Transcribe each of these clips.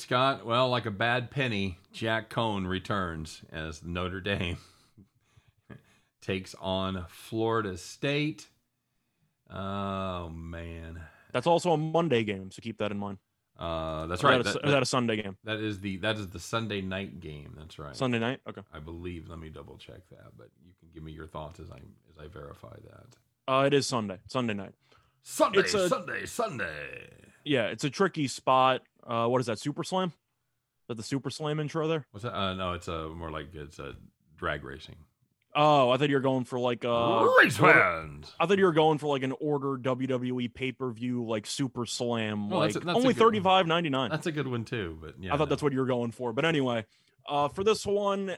Scott. Well, like a bad penny, Jack Coan returns as Notre Dame takes on Florida State. Oh man, That's also a Monday game, so keep that in mind. uh, that's Or right. Is that, That, a, that a Sunday game? that is the that is the Sunday night game. That's right. Sunday night? Okay. I believe. Let me double check that, but you can give me your thoughts as I as I verify that. Uh, it is Sunday. Sunday night. Sunday, It's a- Sunday, Sunday. Yeah, it's a tricky spot. Uh, what is that? Super Slam? Is that the Super Slam intro there? What's that? Uh, no, it's a more like it's a drag racing. Oh, I thought you were going for like uh Race fans. I thought you were going for like an order WWE pay per view like Super Slam, Well, like that's a- that's only thirty five ninety nine. That's a good one too. But yeah, I thought no. that's what you were going for. But anyway, uh, for this one,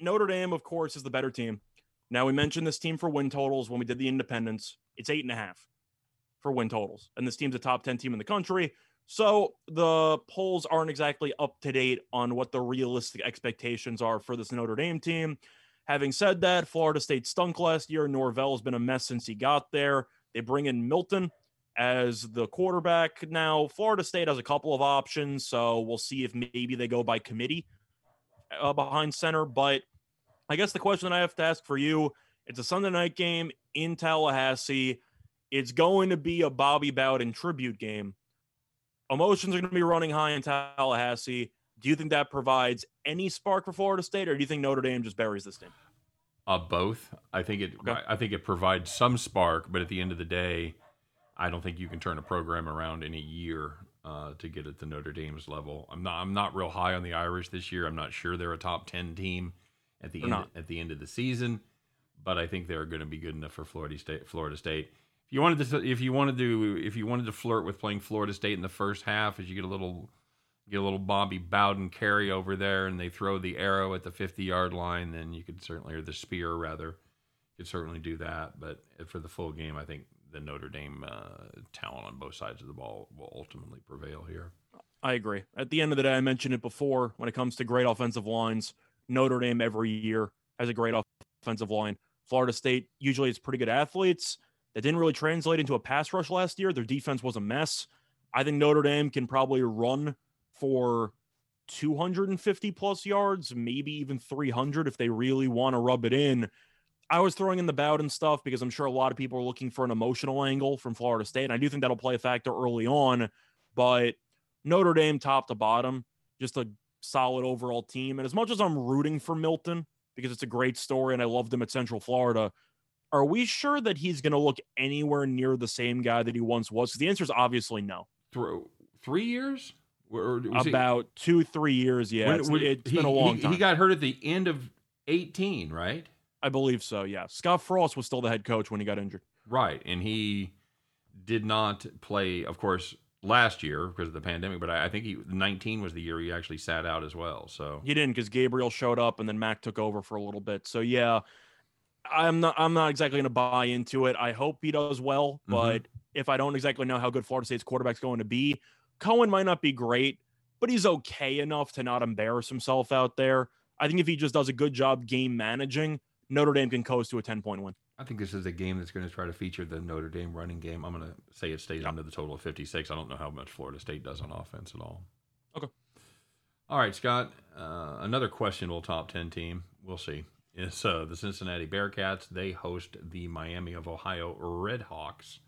Notre Dame, of course, is the better team. Now we mentioned this team for win totals when we did the independence. It's eight and a half for win totals, and this team's a top ten team in the country. So the polls aren't exactly up to date on what the realistic expectations are for this Notre Dame team. Having said that, Florida State stunk last year. Norvell's been a mess since he got there. They bring in Milton as the quarterback. Now, Florida State has a couple of options, so we'll see if maybe they go by committee uh, behind center. But I guess the question I have to ask for you it's a Sunday night game in Tallahassee. It's going to be a Bobby Bowden tribute game. Emotions are going to be running high in Tallahassee. Do you think that provides any spark for Florida State, or do you think Notre Dame just buries this team? Uh, both. I think it. Okay. I think it provides some spark, but at the end of the day, I don't think you can turn a program around in a year uh, to get it to Notre Dame's level. I'm not. I'm not real high on the Irish this year. I'm not sure they're a top ten team at the end not. at the end of the season, but I think they're going to be good enough for Florida State. Florida State. You wanted to, if you wanted to, if you wanted to flirt with playing Florida State in the first half, as you get a little get a little Bobby Bowden carry over there and they throw the arrow at the 50 yard line, then you could certainly, or the spear rather, could certainly do that. But for the full game, I think the Notre Dame uh, talent on both sides of the ball will ultimately prevail here. I agree. At the end of the day, I mentioned it before when it comes to great offensive lines, Notre Dame every year has a great offensive line. Florida State usually it's pretty good athletes. That didn't really translate into a pass rush last year. Their defense was a mess. I think Notre Dame can probably run for 250 plus yards, maybe even 300 if they really want to rub it in. I was throwing in the Bowden stuff because I'm sure a lot of people are looking for an emotional angle from Florida State. And I do think that'll play a factor early on. But Notre Dame, top to bottom, just a solid overall team. And as much as I'm rooting for Milton because it's a great story and I loved him at Central Florida, are we sure that he's going to look anywhere near the same guy that he once was? the answer is obviously no. Through three years? Was he- About two, three years. Yeah, when- it's, when- it's he- been a long he, time. He got hurt at the end of 18, right? I believe so. Yeah, Scott Frost was still the head coach when he got injured. Right, and he did not play, of course, last year because of the pandemic. But I, I think he 19 was the year he actually sat out as well. So He didn't because Gabriel showed up and then Mac took over for a little bit. So yeah, I'm not I'm not exactly going to buy into it. I hope he does well, Mhm. but if I don't exactly know how good Florida State's quarterback's going to be, Coan might not be great, but he's okay enough to not embarrass himself out there. I think if he just does a good job game managing, Notre Dame can coast to a 10 point win. I think this is a game that's going to try to feature the Notre Dame running game. I'm going to say it stays under the total of 56. I don't know how much Florida State does on offense at all. Okay. All right, Scott. Uh, another questionable top 10 team. We'll see. Is uh, the Cincinnati Bearcats. They host the Miami of Ohio Redhawks.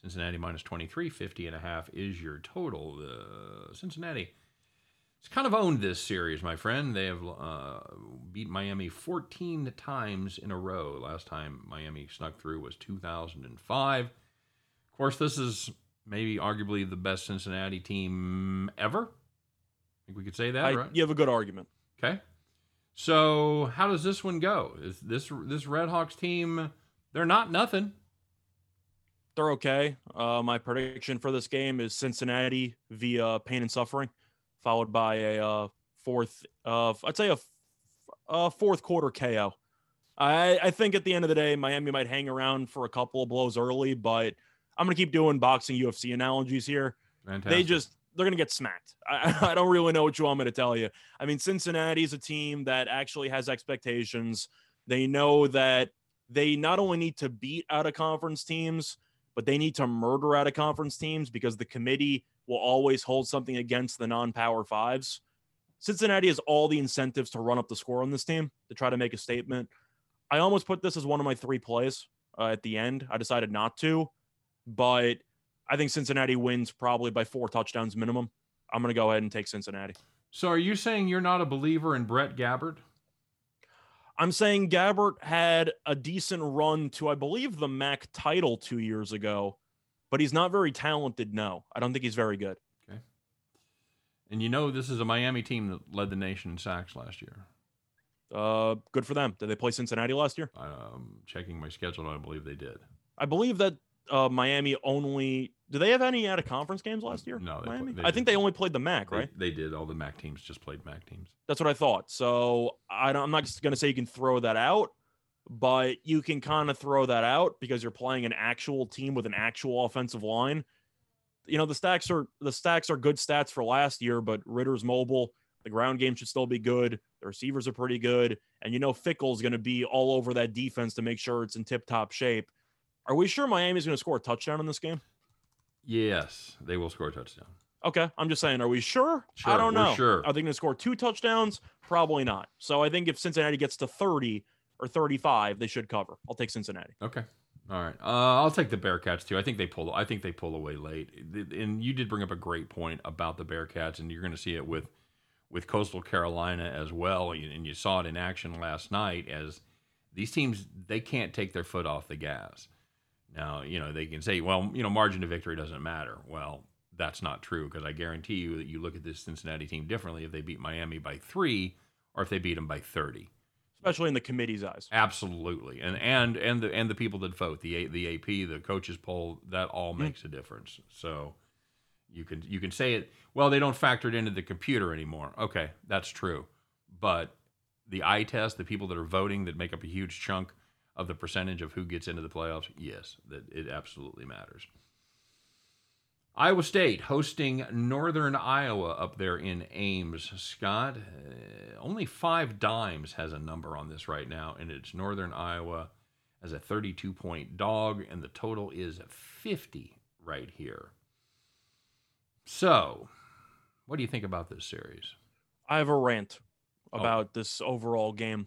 Cincinnati minus 23, 50 and a half is your total. Uh, Cincinnati it's kind of owned this series, my friend. They have uh, beat Miami 14 times in a row. Last time Miami snuck through was 2005. Of course, this is maybe arguably the best Cincinnati team ever. I think we could say that, I, right? You have a good argument. Okay. So, how does this one go? Is this this Redhawks team? They're not nothing. They're okay. Uh, my prediction for this game is Cincinnati via pain and suffering, followed by a uh, fourth. Uh, I'd say a fourth quarter KO. I, I think at the end of the day, Miami might hang around for a couple of blows early, but I'm gonna keep doing boxing UFC analogies here. Fantastic. They just they're gonna get smacked. I, I don't really know what you want me to tell you. I mean, Cincinnati is a team that actually has expectations. They know that they not only need to beat out of conference teams, but they need to murder out of conference teams because the committee will always hold something against the non-power fives. Cincinnati has all the incentives to run up the score on this team to try to make a statement. I almost put this as one of my three plays uh, at the end. I decided not to, but I think Cincinnati wins probably by four touchdowns minimum. I'm going to go ahead and take Cincinnati. So are you saying you're not a believer in Brett Gabbert? I'm saying Gabbert had a decent run to, I believe, the MAC title two years ago, but he's not very talented. No, I don't think he's very good. Okay. And you know, this is a Miami team that led the nation in sacks last year. Uh, good for them. Did they play Cincinnati last year? I'm um, checking my schedule, I believe they did. I believe that uh, Miami only. Do they have any out of conference games last year? No, they Miami. play- they I think they only played the MAC, They- right? They, did. All the MAC teams just played MAC teams. That's what I thought. So I don't, I'm not just going to say you can throw that out, but you can kind of throw that out because you're playing an actual team with an actual offensive line. You know the stacks are the stacks are good stats for last year, but Ridder's mobile. The ground game should still be good. The receivers are pretty good, and you know Fickell's going to be all over that defense to make sure it's in tip-top shape. Are we sure Miami's going to score a touchdown in this game? Yes, they will score a touchdown. Okay, I'm just saying, are we sure? sure I don't know. sure. Are they going to score two touchdowns? Probably not. So I think if Cincinnati gets to 30 or 35, they should cover. I'll take Cincinnati. Okay. All right. Uh, I'll take the Bearcats too. I think they pull. I think they pull away late. And you did bring up a great point about the Bearcats, and you're going to see it with with Coastal Carolina as well. And you saw it in action last night. As these teams, they can't take their foot off the gas. Now, you know, they can say, well, you know, margin of victory doesn't matter. Well, that's not true because I guarantee you that you look at this Cincinnati team differently if they beat Miami by three or if they beat them by thirty. especially in the committee's eyes. Absolutely, and and and the and the people that vote, the A- the AP, the coaches poll, that all Mm. makes a difference. So you can you can say it. Well, they don't factor it into the computer anymore. Okay, that's true, but the eye test, the people that are voting, that make up a huge chunk of the percentage of who gets into the playoffs, yes, that it absolutely matters. Iowa State hosting Northern Iowa up there in Ames. Scott, uh, only 5Dimes has a number on this right now, and it's Northern Iowa as a 32 point dog, and the total is 50 right here. So, what do you think about this series? I have a rant Oh. about this overall game.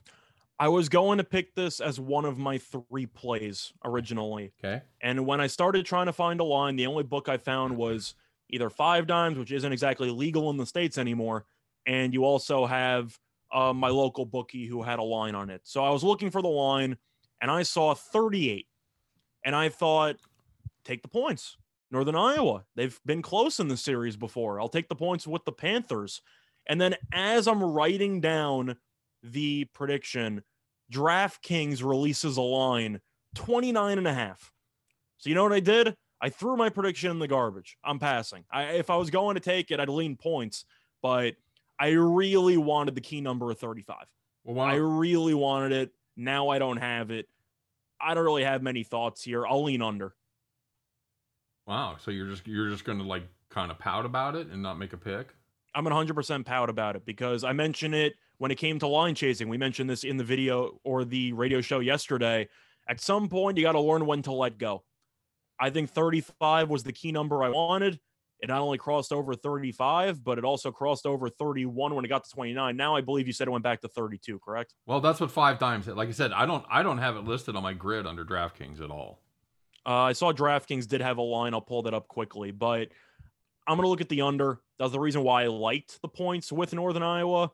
I was going to pick this as one of my three plays originally. Okay. And when I started trying to find a line, the only book I found was either 5Dimes, which isn't exactly legal in the States anymore. And you also have uh, my local bookie who had a line on it. So I was looking for the line and I saw 38. And I thought, take the points. Northern Iowa, they've been close in the series before. I'll take the points with the Panthers. And then as I'm writing down the prediction, DraftKings releases a line 29 and a half. So you know what I did? I threw my prediction in the garbage. I'm passing. I, if I was going to take it, I'd lean points, but I really wanted the key number of 35. Well, why I really wanted it. Now I don't have it. I don't really have many thoughts here. I'll lean under. wow. So you're just you're just going to like kind of pout about it and not make a pick? I'm 100% proud about it because I mentioned it when it came to line chasing. We mentioned this in the video or the radio show yesterday. At some point, you got to learn when to let go. I think 35 was the key number I wanted. It not only crossed over 35, but it also crossed over 31 when it got to 29. Now I believe you said it went back to 32, correct? Well, that's what 5Dimes. Like I said, I don't I don't have it listed on my grid under DraftKings at all. Uh, I saw DraftKings did have a line. I'll pull that up quickly, but I'm going to look at the under. That's the reason why I liked the points with Northern Iowa.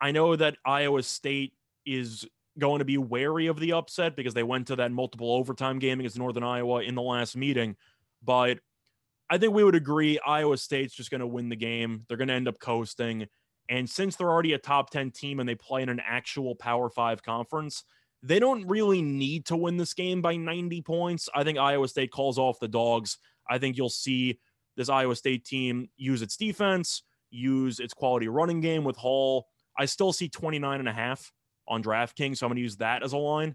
I know that Iowa State is going to be wary of the upset because they went to that multiple overtime game against Northern Iowa in the last meeting, but I think we would agree Iowa State's just going to win the game. They're going to end up coasting. And since they're already a top 10 team and they play in an actual Power Five conference, they don't really need to win this game by 90 points. I think Iowa State calls off the dogs. I think you'll see this Iowa State team use its defense, use its quality running game with Hall. I still see 29 and a half on DraftKings, so I'm going to use that as a line.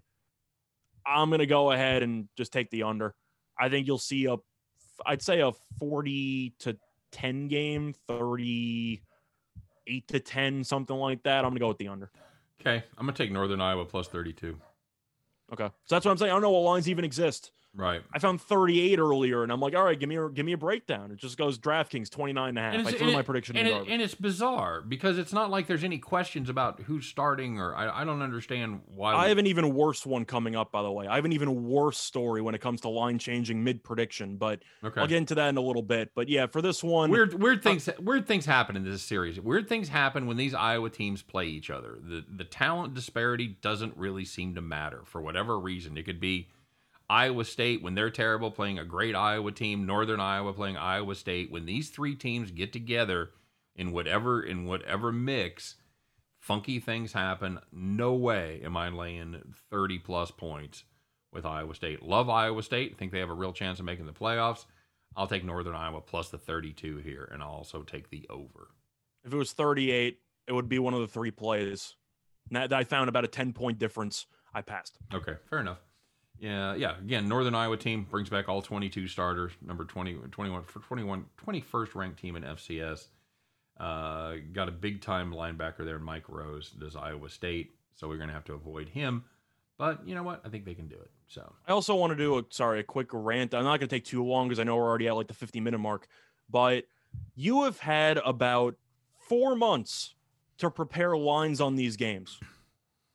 I'm going to go ahead and just take the under. I think you'll see a I'd say a 40 to 10 game, 38 to 10, something like that. I'm going to go with the under. Okay, I'm gonna take Northern Iowa plus 32. Okay. So that's what I'm saying. I don't know what lines even exist. Right. I found 38 earlier, and I'm like, all right, give me a give me a breakdown. It just goes DraftKings 29 and a half. And I threw my it- prediction and, in it, and it's bizarre because it's not like there's any questions about who's starting or I, I don't understand why. I have an even worse one coming up, by the way. I have an even worse story when it comes to line changing mid prediction, but okay. I'll get into that in a little bit. But yeah, for this one, Weird, weird uh, things. weird things happen in this series. Weird things happen when these Iowa teams play each other. The the talent disparity doesn't really seem to matter for whatever reason. It could be Iowa State when they're terrible playing a great Iowa team, Northern Iowa playing Iowa State. When these three teams get together in whatever in whatever mix, funky things happen. No way am I laying thirty plus points with Iowa State. Love Iowa State. Think they have a real chance of making the playoffs. I'll take Northern Iowa plus the 32 here, and I'll also take the over. if it was 38, it would be one of the three plays. That I found about a 10 point difference. I passed. Okay, fair enough. Yeah, yeah. Again, Northern Iowa team brings back all 22 starters, number 20, 21 for 21, 21st ranked team in FCS. Uh, got a big time linebacker there, Mike Rose, does Iowa State, so we're gonna have to avoid him. But you know what? I think they can do it. So I also want to do a sorry, a quick rant. I'm not going to take too long because I know we're already at like the 50 minute mark. But you have had about four months to prepare lines on these games.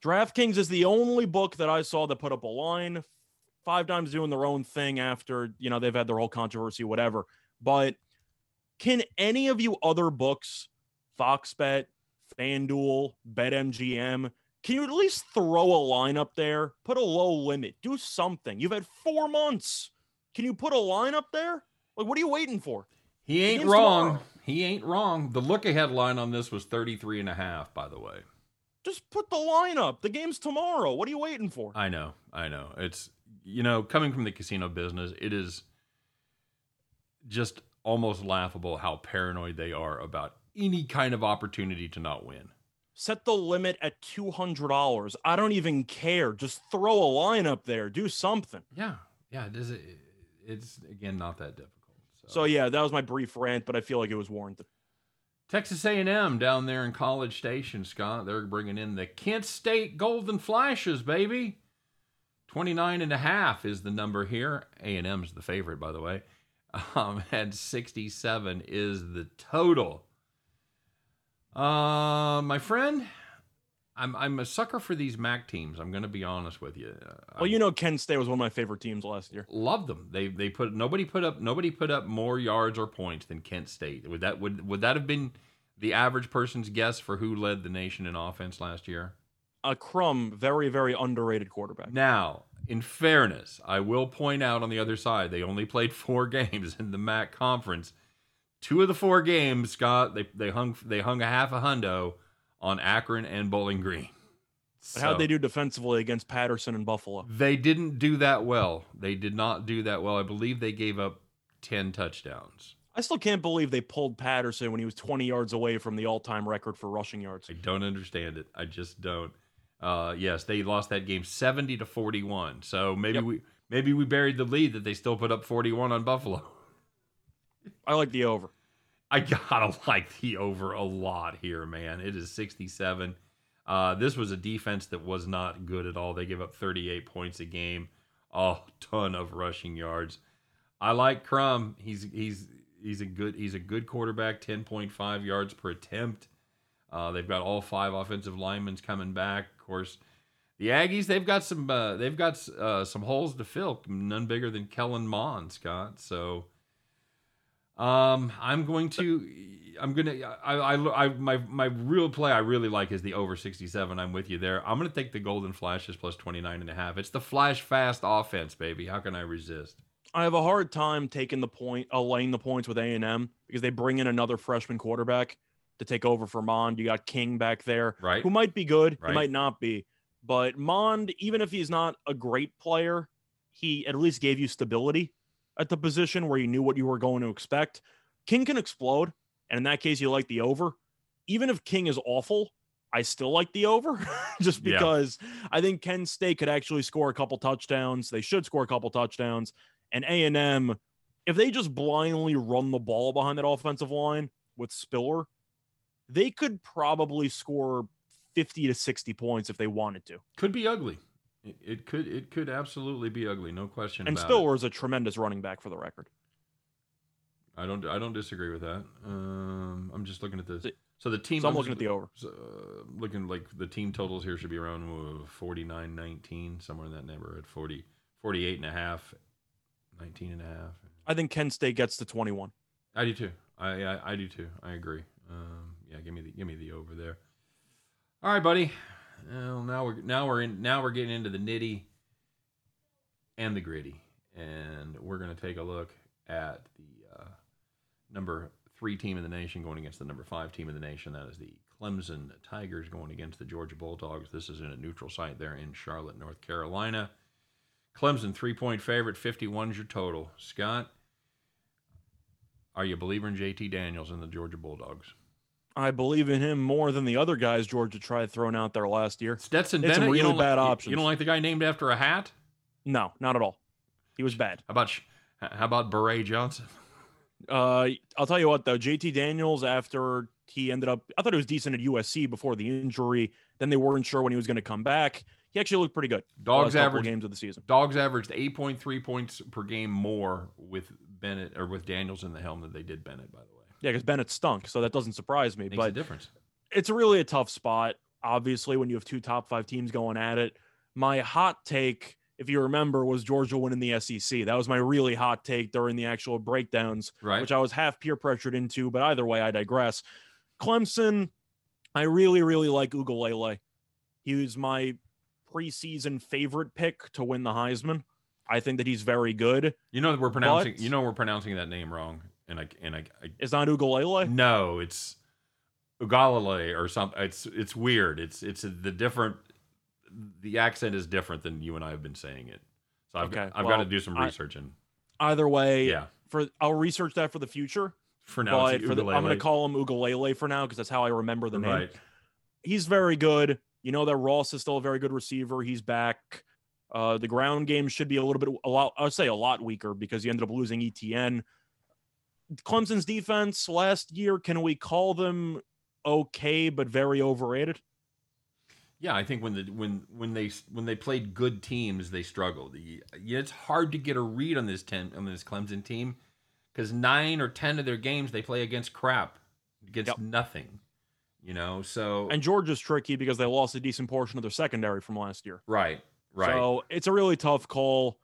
DraftKings is the only book that I saw that put up a line. 5Dimes doing their own thing after you know they've had their whole controversy, whatever. But can any of you other books, FoxBet, FanDuel, BetMGM, can you at least throw a line up there? Put a low limit. Do something. You've had four months. Can you put a line up there? Like, what are you waiting for? he ain't wrong. tomorrow. He ain't wrong. The look ahead line on this was 33 and a half, by the way. Just put the line up. The game's tomorrow. What are you waiting for? I know, I know. It's you know, coming from the casino business, it is just almost laughable how paranoid they are about any kind of opportunity to not win. Set the limit at $200. I don't even care. Just throw a line up there. Do something. Yeah, yeah. It is. It's again not that difficult. So, yeah, that was my brief rant, but I feel like it was warranted. Texas A&M down there in College Station, Scott. They're bringing in the Kent State Golden Flashes, baby. 29 and a half is the number here. A&M's the favorite, by the way. Um, and 67 is the total. Uh, my friend, I'm I'm a sucker for these MAC teams. I'm going to be honest with you. Uh, Well, you know, Kent State was one of my favorite teams last year. love them. They they put nobody put up nobody put up more yards or points than Kent State. Would that would would that have been the average person's guess for who led the nation in offense last year? A Crum, very, very underrated quarterback. Now, in fairness, I will point out on the other side they only played four games in the MAC conference. Two of the four games, Scott, they they hung they hung a half a hundo on Akron and Bowling Green. But how'd they do defensively against Patterson and Buffalo? They didn't do that well. They did not do that well. I believe they gave up 10 touchdowns. I still can't believe they pulled Patterson when he was 20 yards away from the all-time record for rushing yards. I don't understand it. I just don't. Uh, yes, they lost that game 70 to 41. So maybe Yep. we maybe we buried the lead that they still put up 41 on Buffalo. I like the over. I gotta like the over a lot here, man. It is 67. Uh, this was a defense that was not good at all. They gave up 38 points a game, a ton of rushing yards. I like Crum. He's he's he's a good he's a good quarterback. 10.5 yards per attempt. Uh, they've got all five offensive linemen coming back. Of course, the Aggies they've got some uh, got uh, some holes to fill. None bigger than Kellen Mond, Scott. So. Um, I'm going to, I'm gonna, I, I, I, my, my real play I really like is the over 67. I'm with you there. I'm gonna take the Golden Flashes plus 29 and a half. It's the flash fast offense, baby. How can I resist? I have a hard time taking the point, uh, laying the points with A&M because they bring in another freshman quarterback to take over for Mond. You got King back there, Right? who might be good, Right. he might not be. But Mond, even if he's not a great player, he at least gave you stability at the position where you knew what you were going to expect. King can explode, and in that case, you like the over. Even if King is awful, I still like the over just Yeah. because I think Kent State could actually score a couple touchdowns. They should score a couple touchdowns. And A&M, if they just blindly run the ball behind that offensive line with Spiller, they could probably score 50 to 60 points if they wanted to. Could be ugly. It, could it could absolutely be ugly, no question And Spiller is a tremendous running back for the record. I don't I don't disagree with that. Um, I'm just looking at this. So the team. So I'm I'm looking at the over. So, uh, looking like the team totals here should be around 49 19 somewhere in that neighborhood 40 48 and a half 19 and a half I think Kent State gets to 21. i do too i i, I do too i agree um yeah give me the give me the over there all right buddy well, now we're now we're in now we're getting into the nitty and the gritty and we're to take a look at the uh, number three team in the nation going against the number five team in the nation. That is the Clemson Tigers going against the Georgia Bulldogs. This is in a neutral site there in Charlotte, North Carolina. Clemson three point favorite, 51 is your total. Scott, are you a believer in JT Daniels and the Georgia Bulldogs? I believe in him more than the other guys Georgia tried throwing out there last year. Stetson Bennett, you really don't bad like, you- options. You don't like the guy named after a hat? No, not at all. He was bad. How about how about Beret Johnson? Uh, I'll tell you what though, JT Daniels after he ended up, I thought he was decent at USC before the injury. Then they weren't sure when he was going to come back. He actually looked pretty good. Dogs couple average games of the season. Dogs averaged 8.3 points per game more with Bennett or with Daniels in the helm than they did Bennett, by the way. Yeah, because Bennett stunk, so that doesn't surprise me. Makes a but difference. it's really a tough spot. Obviously, when you have two top five teams going at it. My hot take, if you remember, was Georgia winning the SEC. That was my really hot take during the actual breakdowns, Right. which I was half peer pressured into. But either way, I digress. Clemson, I really, really like Ugalele. He was my preseason favorite pick to win the Heisman. I think that he's very good. you know that we're pronouncing but- you know we're pronouncing that name wrong. And I and I, I Is not Ugalele? no, it's Ugalele or something. It's it's weird. It's it's the different the accent is different than you and I have been saying it. So I've, Okay, I've well, got to do some I- research and Either way, yeah. for I'll research that for the future. For now, but for the, I'm going to call him Ugalele for now because that's how I remember the name. right. He's very good. You know that Ross is still a very good receiver. He's back. Uh, the ground game should be a little bit, a lot. I'd say a lot weaker because he ended up losing Etienne. Clemson's defense last year, can we call them okay but very overrated? Yeah, I think when the when when they when they played good teams, they struggled. The- it's hard to get a read on this ten on this Clemson team because nine or ten of their games they play against crap, against Yep. nothing. You know, so And Georgia's tricky because they lost a decent portion of their secondary from last year. right, right. So it's a really tough call.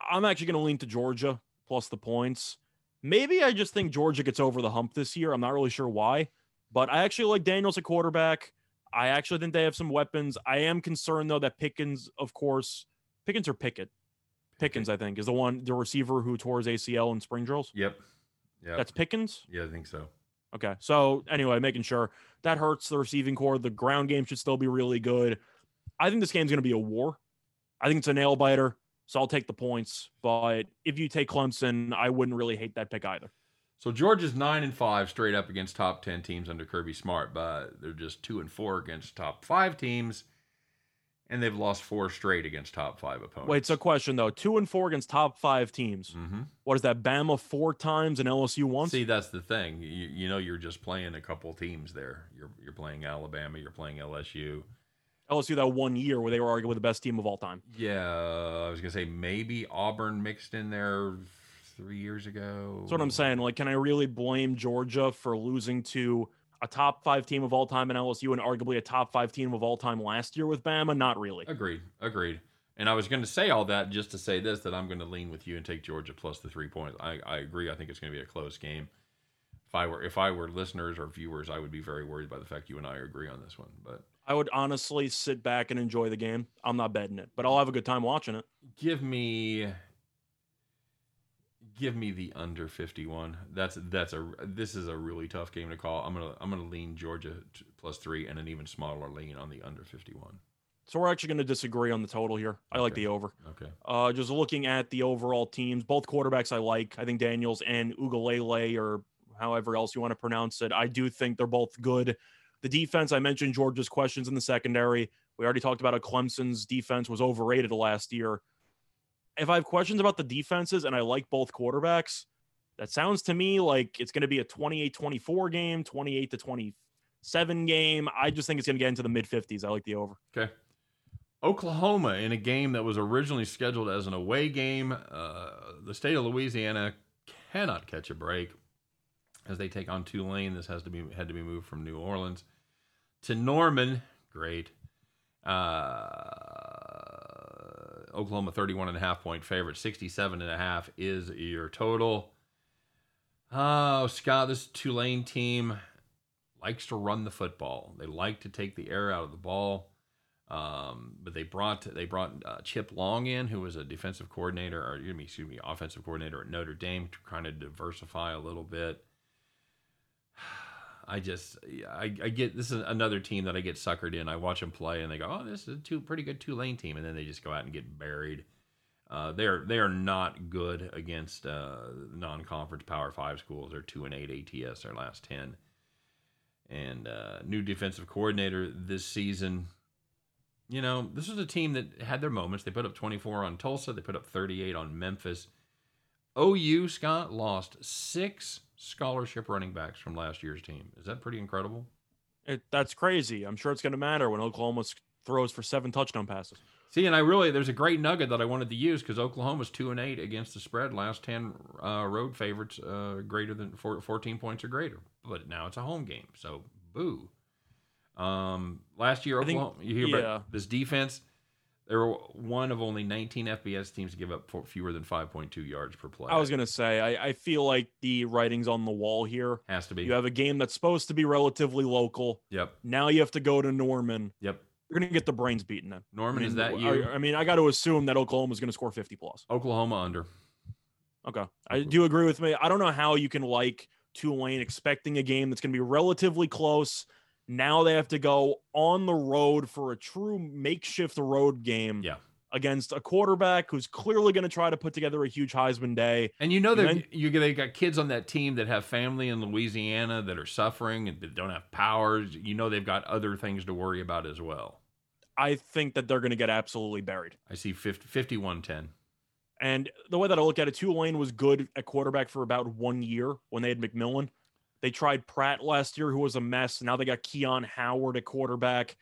I'm actually going to lean to Georgia plus the points. Maybe I just think Georgia gets over the hump this year. I'm not really sure why, but I actually like Daniels at quarterback. I actually think they have some weapons. I am concerned though that Pickens, of course, Pickens or Pickett, Pickens, I think, is the one the receiver who tore his ACL in spring drills. yep, yeah, That's Pickens. yeah, I think so. Okay. So anyway, making sure that hurts the receiving corps. The ground game should still be really good. I think this game's going to be a war. I think it's a nail biter. So I'll take the points. But if you take Clemson, I wouldn't really hate that pick either. So Georgia's nine and five straight up against top ten teams under Kirby Smart, but they're just two and four against top five teams, and they've lost four straight against top five opponents. Wait, so question though: two and four against top five teams. hmm What is that? Bama four times and LSU once. See, that's the thing. You, you know, you're just playing a couple teams there. You're you're playing Alabama. You're playing LSU. LSU that one year where they were arguably the best team of all time. Yeah, I was gonna say maybe Auburn mixed in there three years ago. That's what I'm saying. Like, can I really blame Georgia for losing to a top five team of all time in LSU and arguably a top five team of all time last year with Bama? Not really. Agreed. Agreed. And I was going to say all that just to say this that I'm going to lean with you and take Georgia plus the three points. I, I agree. I think it's going to be a close game. If I were if I were listeners or viewers, I would be very worried by the fact you and I agree on this one. But I would honestly sit back and enjoy the game. I'm not betting it, but I'll have a good time watching it. give me give me the under 51 that's that's a this is a really tough game to call i'm gonna i'm gonna lean georgia plus three and an even smaller lean on the under 51 So we're actually going to disagree on the total here. I like the over. okay Uh, just looking at the overall teams, both quarterbacks I like. I think Daniels and Ugalele, or however else you want to pronounce it, I do think they're both good. The defense, I mentioned Georgia's questions in the secondary. We already talked about how Clemson's defense was overrated last year. If I have questions about the defenses and I like both quarterbacks, that sounds to me like it's going to be a 28 24 game, 28 to 27 game. I just think it's going to get into the mid 50s. I like the over. okay Oklahoma in a game that was originally scheduled as an away game. Uh, the state of Louisiana cannot catch a break as they take on Tulane. This has to be had to be moved from New Orleans to Norman. Great. Uh, Oklahoma 31 and a half point favorite. 67 and a half is your total. Oh, Scott, this Tulane team likes to run the football. They like to take the air out of the ball. Um, but they brought they brought uh, Chip Long in, who was a defensive coordinator, or excuse me, offensive coordinator at Notre Dame, to kind of diversify a little bit. I just I, I get this is another team that I get suckered in. I watch them play and they go, oh, this is a two pretty good Tulane team, and then they just go out and get buried. Uh, they're they are not good against uh, non-conference Power Five schools. They're two and eight ATS their last ten, and uh, new defensive coordinator this season you know, this was a team that had their moments. They put up 24 on Tulsa, they put up 38 on Memphis. OU, Scott, lost six scholarship running backs from last year's team. Is that pretty incredible? It, that's crazy. I'm sure it's going to matter when Oklahoma throws for seven touchdown passes. See, and I really there's a great nugget that I wanted to use because Oklahoma's two and eight against the spread. Last ten uh, road favorites uh, greater than four, 14 points or greater, but now it's a home game, so boo. Um, last year, Oklahoma, think, you hear yeah. about this defense. They were one of only 19 FBS teams to give up fewer than 5.2 yards per play. I was going to say, I, I, feel like the writing's on the wall here. Has to be. You have a game that's supposed to be relatively local. Yep. Now you have to go to Norman. Yep. You're going to get the brains beaten in. Norman, I mean, is that you? I, I mean, I got to assume that Oklahoma's going to score 50 plus. Oklahoma under. Okay. I do agree with me. I don't know how you can like Tulane expecting a game that's going to be relatively close now they have to go on the road for a true makeshift road game. Yeah. Against a quarterback who's clearly going to try to put together a huge Heisman day, and you know that you they got kids on that team that have family in Louisiana that are suffering and that don't have powers. You know they've got other things to worry about as well. I think that they're going to get absolutely buried. I see 50, 51 10. And the way that I look at it, Tulane was good at quarterback for about one year when they had McMillan. They tried Pratt last year, who was a mess. Now they got Keon Howard at quarterback.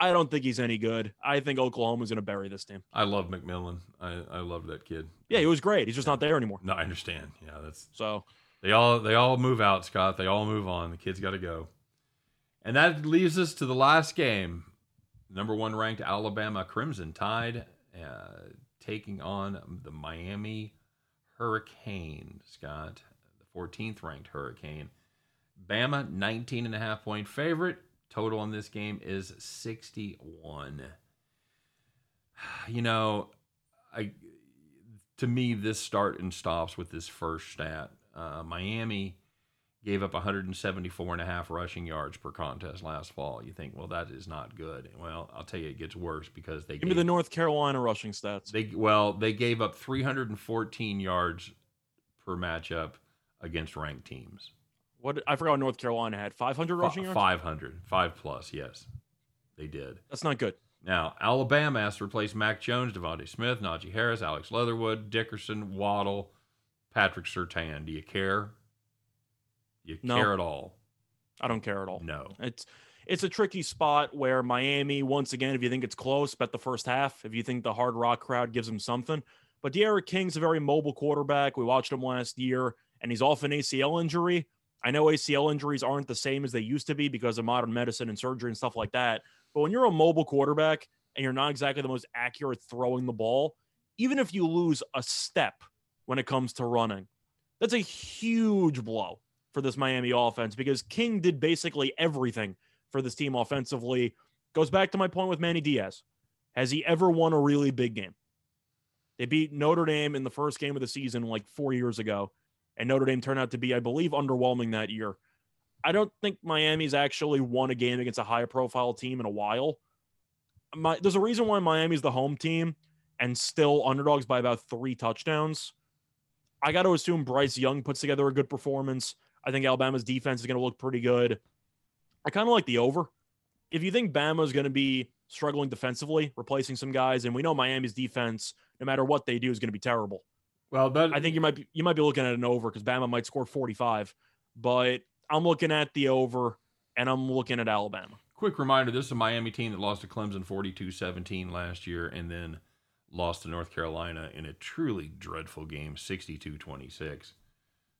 I don't think he's any good. I think Oklahoma's going to bury this team. I love McMillan. I, I love that kid. Yeah, he was great. He's just not there anymore. No, I understand. Yeah, that's so. They all they all move out, Scott. They all move on. The kid's got to go. And that leaves us to the last game. Number one ranked Alabama Crimson Tide uh, taking on the Miami Hurricane, Scott, the 14th ranked Hurricane. Bama, 19 and a half point favorite. Total on this game is 61. You know, I to me this start and stops with this first stat. Uh, Miami gave up 174 and a half rushing yards per contest last fall. You think, well, that is not good. Well, I'll tell you, it gets worse because they give gave, me the North Carolina rushing stats. They well, they gave up 314 yards per matchup against ranked teams. What I forgot North Carolina had 500 rushing yards. 500, five plus. Yes, they did. That's not good. Now Alabama has to replace Mac Jones, DeVonta Smith, Najee Harris, Alex Leatherwood, Dickerson, Waddle, Patrick Surtain. Do you care? Do you no. care at all? I don't care at all. No. It's it's a tricky spot where Miami, once again, if you think it's close, bet the first half. If you think the hard rock crowd gives them something. But D'Eriq King's a very mobile quarterback. We watched him last year, and he's off an ACL injury. I know ACL injuries aren't the same as they used to be because of modern medicine and surgery and stuff like that. But when you're a mobile quarterback and you're not exactly the most accurate throwing the ball, even if you lose a step when it comes to running, that's a huge blow for this Miami offense because King did basically everything for this team offensively. Goes back to my point with Manny Diaz. Has he ever won a really big game? They beat Notre Dame in the first game of the season like four years ago and Notre Dame turned out to be, I believe, underwhelming that year. I don't think Miami's actually won a game against a high profile team in a while. My, there's a reason why Miami's the home team and still underdogs by about three touchdowns. I got to assume Bryce Young puts together a good performance. I think Alabama's defense is going to look pretty good. I kind of like the over. If you think Bama is going to be struggling defensively, replacing some guys, and we know Miami's defense, no matter what they do, is going to be terrible. Well, that, I think you might be you might be looking at an over because Bama might score 45, but I'm looking at the over and I'm looking at Alabama. quick reminder this is a Miami team that lost to Clemson 42 17 last year and then lost to North Carolina in a truly dreadful game 62 26.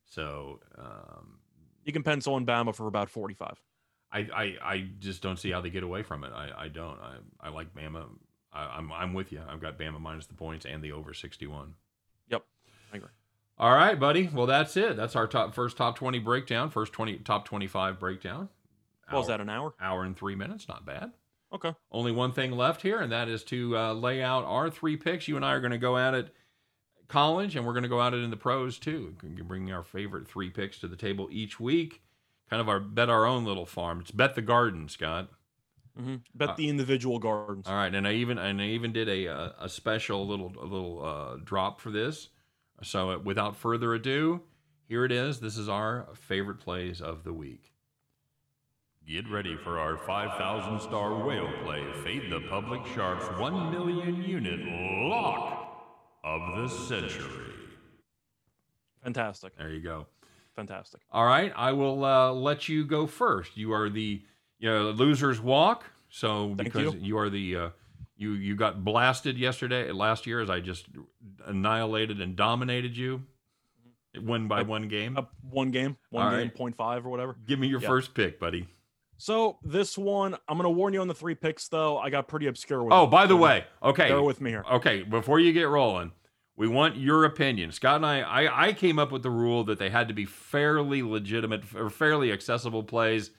So, um, You can pencil in Bama for about 45. I, I, I just don't see how they get away from it. I, I don't. I, I like Bama. I, I'm I'm with you. I've got Bama minus the points and the over 61. Yep, I agree. All right, buddy. Well, that's it. That's our top first top 20 breakdown. First 20 top 25 breakdown. What was Hour- that, an hour? Hour and three minutes. Not bad. Okay. Only one thing left here, and that is to uh, lay out our three picks. You and I are going to go at it college, and we're going to go at it in the pros too. Bring our favorite three picks to the table each week. Kind of our bet our own little farm. It's bet the garden, Scott. hmm Bet Uh, the individual gardens. All right, and I even and I even did a a, a special little a little uh, drop for this. So uh, without further ado, here it is. This is our favorite plays of the week. Get ready for our 5,000 star whale play. Fade the public sharks 1 million unit lock of the century. Fantastic. There you go. Fantastic. All right, I will uh, let you go first. You are the you know, losers walk. So Thank because you. are the uh, you you got blasted yesterday last year as I just annihilated and dominated you, win by one game. Up one game, one All game, right. point five or whatever. Give me your Yeah. first pick, buddy. So this one, I'm gonna warn you on the three picks though. I got pretty obscure with. Oh, by the way, okay, bear with me here. okay. Before you get rolling, we want your opinion. Scott and I, I, I came up with the rule that they had to be fairly legitimate or fairly accessible plays,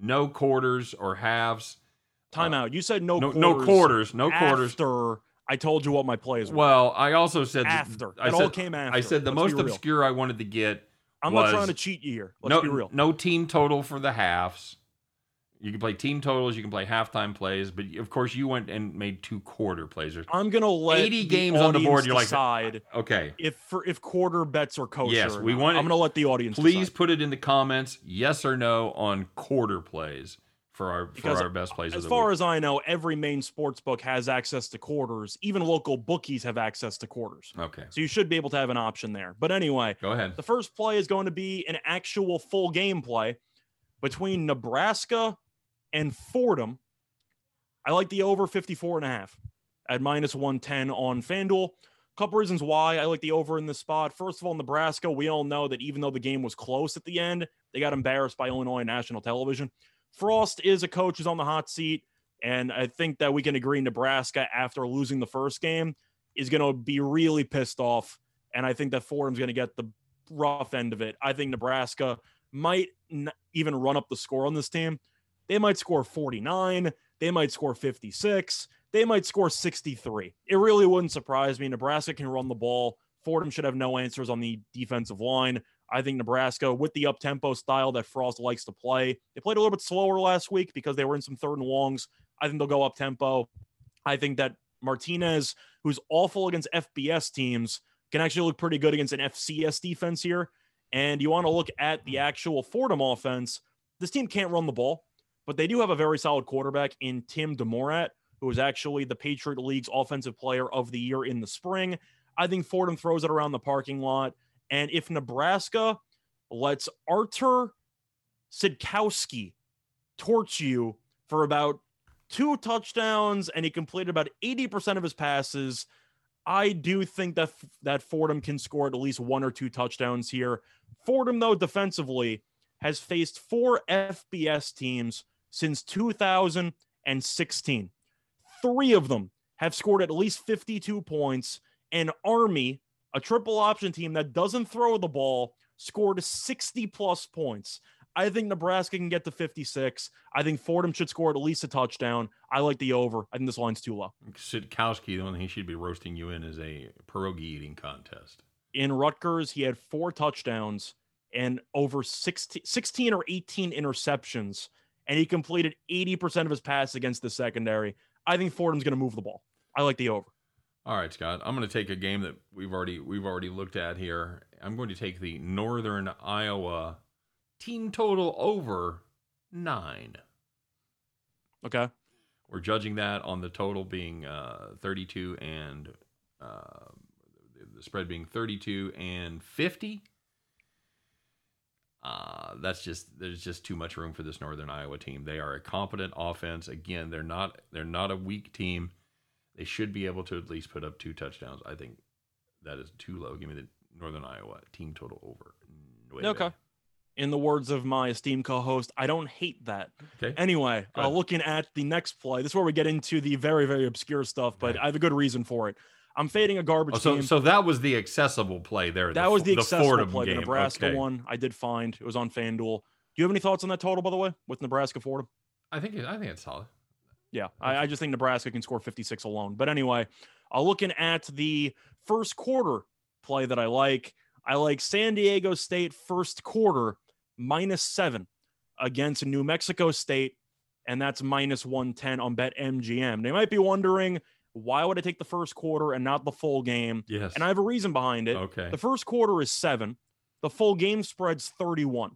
no quarters or halves. Timeout. Uh, you said no, No, quarters. no quarters, no quarters. After I told you what my plays were. Well, I also said after I it said, all came after. I said the Let's most obscure I wanted to get. I'm was- not trying to cheat you here. Let's no, be real. no team total for the halves. You can play team totals. You can play halftime plays, but of course you went and made two quarter plays. I'm gonna let 80 the games on the board, you're like, decide Okay, if for if quarter bets are kosher. Yes, we want I'm gonna let the audience please decide. put it in the comments, yes or no, on quarter plays for our Because for our best plays. As far week. as I know, every main sports book has access to quarters. Even local bookies have access to quarters. okay, So you should be able to have an option there. But anyway, go ahead. the first play is going to be an actual full game play between Nebraska and Fordham. I like the over 54 and a half at minus 110 on FanDuel. Couple reasons why I like the over in this spot. First of all, Nebraska, we all know that even though the game was close at the end, they got embarrassed by Illinois national television. Frost is a coach who's on the hot seat. And I think that we can agree Nebraska, after losing the first game, is going to be really pissed off. And I think that Fordham's going to get the rough end of it. I think Nebraska might even run up the score on this team. They might score 49. They might score 56. They might score 63. It really wouldn't surprise me. Nebraska can run the ball. Fordham should have no answers on the defensive line. I think Nebraska, with the up tempo style that Frost likes to play, they played a little bit slower last week because they were in some third and longs. I think they'll go up tempo. I think that Martinez, who's awful against FBS teams, can actually look pretty good against an FCS defense here. And you want to look at the actual Fordham offense. This team can't run the ball, but they do have a very solid quarterback in Tim DeMorat, who was actually the Patriot League's offensive player of the year in the spring. I think Fordham throws it around the parking lot. And if Nebraska lets Artur Sitkowski torch you for about two touchdowns and he completed about 80% of his passes, I do think that that Fordham can score at least one or two touchdowns here. Fordham, though, defensively has faced four FBS teams since 2016. Three of them have scored at least 52 points. And Army, a triple option team that doesn't throw the ball, scored 60 plus points. I think Nebraska can get to 56. I think Fordham should score at least a touchdown. I like the over. I think this line's too low. Sitkowski, the one thing he should be roasting you in is a pierogi eating contest. in Rutgers, he had four touchdowns and over 16, 16 or 18 interceptions, and he completed 80% of his passes against the secondary. I think Fordham's going to move the ball. I like the over. All right, Scott. I'm going to take a game that we've already we've already looked at here. I'm going to take the Northern Iowa team total over nine. Okay. We're judging that on the total being uh, 32 and uh, the spread being 32 and 50. Uh, that's just there's just too much room for this Northern Iowa team. They are a competent offense. Again, they're not they're not a weak team. They should be able to at least put up two touchdowns. I think that is too low. Give me the Northern Iowa team total over. Okay. In the words of my esteemed co-host, I don't hate that. Okay. Anyway, uh, looking at the next play, this is where we get into the very, very obscure stuff, but right. I have a good reason for it. I'm fading a garbage oh, so, team. So that was the accessible play there. That the, was the, the accessible Fordham play. Game. The Nebraska okay. one I did find. It was on FanDuel. Do you have any thoughts on that total, by the way, with Nebraska Fordham? I think I think it's solid. Yeah, I, I, just think Nebraska can score 56 alone. But anyway, uh, looking at the first quarter play that I like, I like San Diego State first quarter minus seven against New Mexico State, and that's minus 110 on Bet MGM. They might be wondering why would I take the first quarter and not the full game? Yes. And I have a reason behind it. Okay. The first quarter is seven, the full game spread's 31.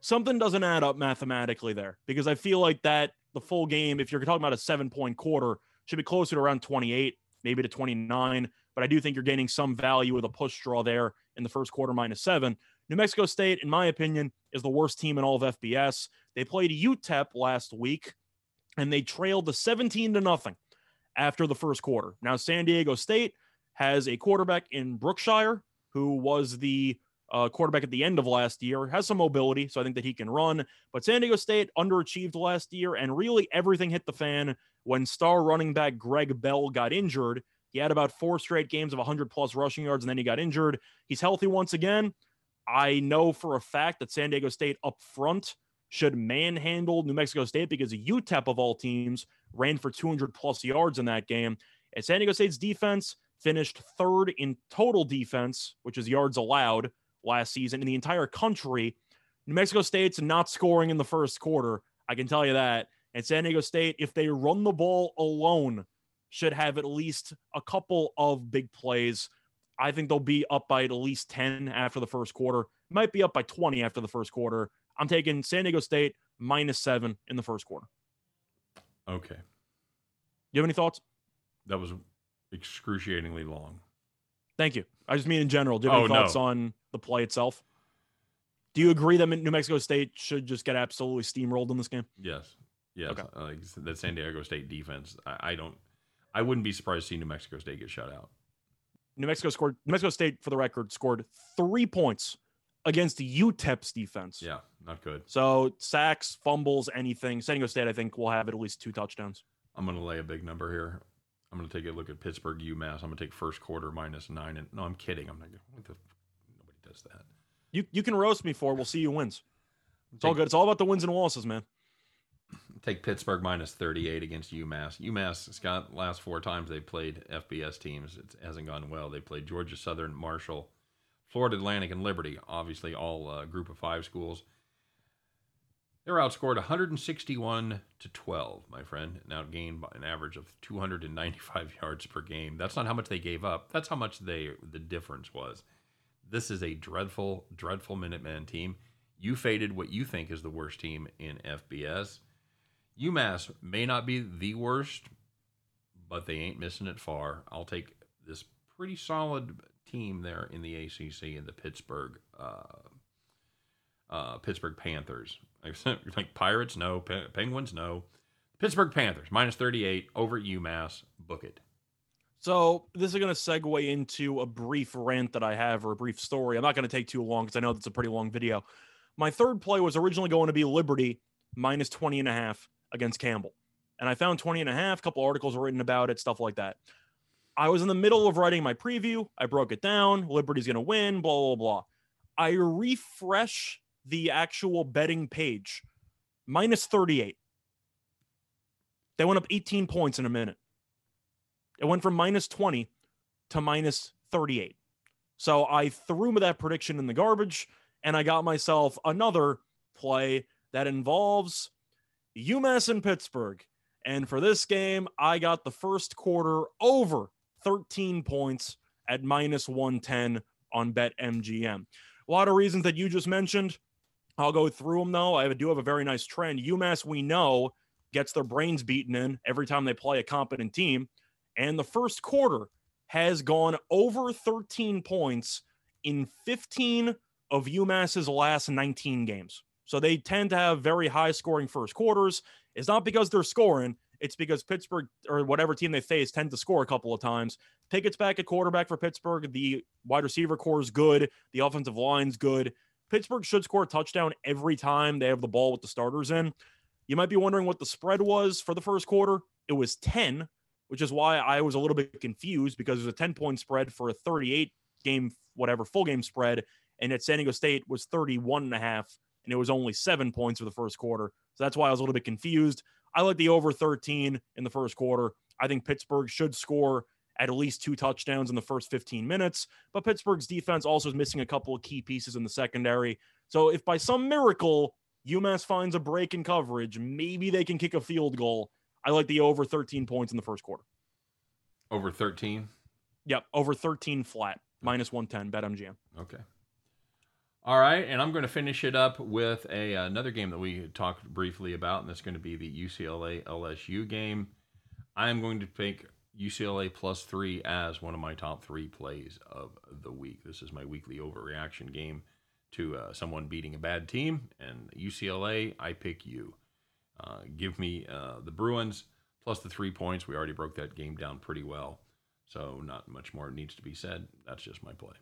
Something doesn't add up mathematically there because I feel like that the full game, if you're talking about a seven point quarter, should be closer to around 28, maybe to 29. But I do think you're gaining some value with a push draw there in the first quarter minus seven. New Mexico State, in my opinion, is the worst team in all of FBS. They played UTEP last week and they trailed the 17 to nothing after the first quarter. Now, San Diego State has a quarterback in Brookshire who was the uh, quarterback at the end of last year, has some mobility, so I think that he can run. But San Diego State underachieved last year, and really everything hit the fan when star running back Greg Bell got injured. He had about four straight games of 100 plus rushing yards, and then he got injured. He's healthy once again. I know for a fact that San Diego State up front should manhandle New Mexico State because UTEP of all teams ran for 200 plus yards in that game. And San Diego State's defense finished third in total defense, which is yards allowed last season in the entire country. New Mexico State's not scoring in the first quarter. I can tell you that. And San Diego State, if they run the ball alone, should have at least a couple of big plays. I think they'll be up by at least 10 after the first quarter. Might be up by 20 after the first quarter. I'm taking San Diego State minus seven in the first quarter. Okay. Do you have any thoughts? That was excruciatingly long. Thank you. I just mean in general. Do you have Oh, any thoughts no. on the play itself? Do you agree that New Mexico State should just get absolutely steamrolled in this game? Yes. Yes. Okay. Uh, Like the San Diego State defense, I, I don't. I wouldn't be surprised to see New Mexico State get shut out. New Mexico scored. New Mexico State, for the record, scored three points against UTEP's defense. Yeah, not good. So sacks, fumbles, anything. San Diego State, I think, will have at least two touchdowns. I'm going to lay a big number here. I'm going to take a look at Pittsburgh UMass. I'm going to take first quarter minus nine. And no, I'm kidding. I'm not. What the, nobody does that. You you can roast me for. it. We'll see you wins. It's all good. It's all about the wins and losses, man. Take Pittsburgh minus 38 against UMass. UMass, Scott, last four times they played FBS teams, it hasn't gone well. They played Georgia Southern, Marshall, Florida Atlantic, and Liberty, obviously all uh, group of five schools. They were outscored 161 to 12, my friend, and outgained by an average of 295 yards per game. That's not how much they gave up. That's how much they the difference was. This is a dreadful, dreadful Minuteman team. You faded what you think is the worst team in FBS. UMass may not be the worst, but they ain't missing it far. I'll take this pretty solid team there in the ACC in the Pittsburgh uh, uh, Pittsburgh Panthers. Like, Pirates, no. Pe- Penguins, no. Pittsburgh Panthers minus thirty eight over UMass. Book it. So this is going to segue into a brief rant that I have or a brief story. I'm not going to take too long because I know that's a pretty long video. My third play was originally going to be Liberty minus 20 and a half against Campbell. And I found 20 and a half, a couple articles were written about it, stuff like that. I was in the middle of writing my preview. I broke it down. Liberty's going to win, blah, blah, blah. I refresh the actual betting page, minus 38. They went up 18 points in a minute. It went from minus 20 to minus 38. So I threw that prediction in the garbage and I got myself another play that involves UMass and Pittsburgh. And for this game, I got the first quarter over 13 points at minus 110 on BetMGM. A lot of reasons that you just mentioned. I'll go through them though. I do have a very nice trend. UMass, we know, gets their brains beaten in every time they play a competent team. And the first quarter has gone over 13 points in 15 of UMass's last 19 games. So they tend to have very high scoring first quarters. It's not because they're scoring, it's because Pittsburgh or whatever team they face tend to score a couple of times. Pickett's back at quarterback for Pittsburgh. The wide receiver corps is good. The offensive line's good. Pittsburgh should score a touchdown every time they have the ball with the starters in. You might be wondering what the spread was for the first quarter. It was 10, which is why I was a little bit confused because was a 10 point spread for a 38 game, whatever, full game spread. And at San Diego State was 31 and a half, and it was only seven points for the first quarter. So that's why I was a little bit confused. I like the over 13 in the first quarter. I think Pittsburgh should score at least two touchdowns in the first 15 minutes, but Pittsburgh's defense also is missing a couple of key pieces in the secondary. So if by some miracle UMass finds a break in coverage, maybe they can kick a field goal. I like the over 13 points in the first quarter. Over 13? Yep, over 13 flat, minus 110, bet MGM. Okay. All right, and I'm going to finish it up with a another game that we talked briefly about, and that's going to be the UCLA LSU game. I am going to pick UCLA plus three as one of my top three plays of the week. This is my weekly overreaction game to uh, someone beating a bad team, and UCLA, I pick you. Uh, give me uh, the Bruins plus the three points. We already broke that game down pretty well, so not much more needs to be said. That's just my play.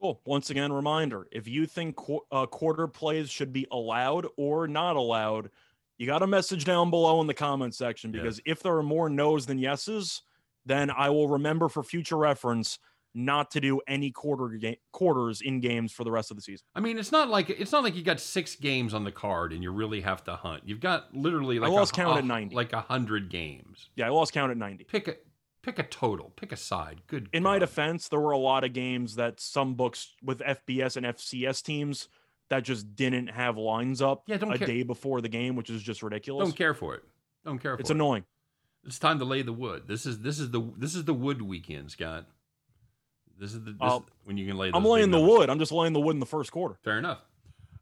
Cool. Once again, reminder if you think qu- uh, quarter plays should be allowed or not allowed, you got a message down below in the comment section because if there are more no's than yeses, then I will remember for future reference not to do any quarter ga- quarters in games for the rest of the season. I mean, it's not like it's not like you got six games on the card and you really have to hunt. You've got literally like I lost a, count a- at 90. like hundred games. Yeah, I lost count at 90. Pick a pick a total. Pick a side. Good. In my defense, there were a lot of games that some books with FBS and FCS teams that just didn't have lines up Yeah, don't a care. day before the game, which is just ridiculous. don't care for it. Don't care for it. It's it. annoying. It's time to lay the wood. This is this is the this is the wood weekend, Scott. This is the this, Uh, when you can lay. I'm laying the numbers. wood. I'm just laying the wood in the first quarter. Fair enough.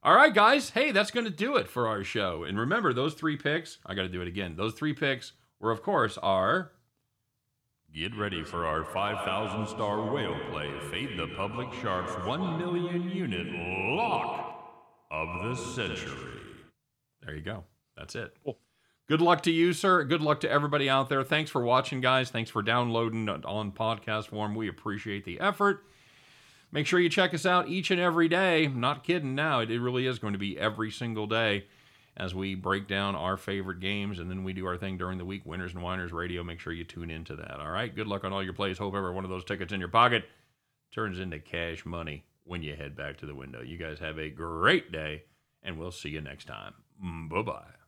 All right, guys. Hey, that's going to do it for our show. And remember, those three picks, I got to do it again. Those three picks were, of course, our. Get ready for our 5,000 star whale play. Fade the public sharks 1 million unit lock of the century. There you go. That's it. Cool. Good luck to you, sir. Good luck to everybody out there. Thanks for watching, guys. Thanks for downloading on podcast form. We appreciate the effort. Make sure you check us out each and every day. I'm not kidding now. It, really is going to be every single day as we break down our favorite games and then we do our thing during the week. Winners and Whiners Radio. Make sure you tune into that. All right. Good luck on all your plays. Hope every one of those tickets in your pocket turns into cash money when you head back to the window. You guys have a great day, and we'll see you next time. Bye bye.